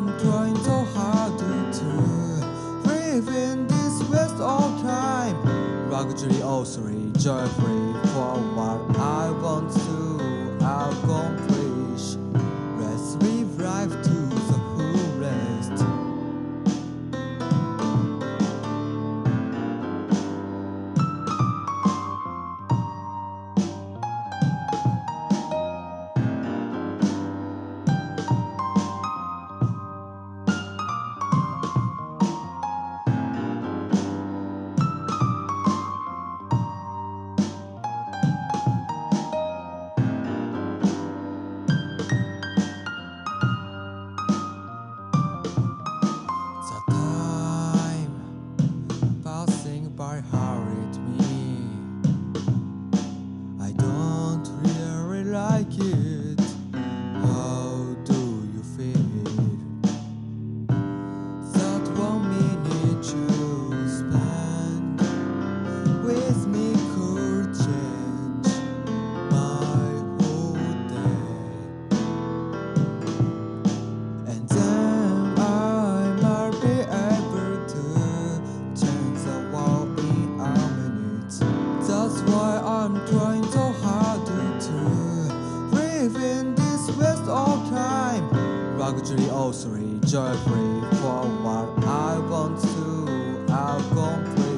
I'm trying so hard to live in this waste of time. Luxury, joy free like it. How do you feel? That one minute you spend with me could change my whole day. And then I might be able to change the world in a minute. That's why I'm trying so time. Luxury oh, joy free for what I want to. I'll complete.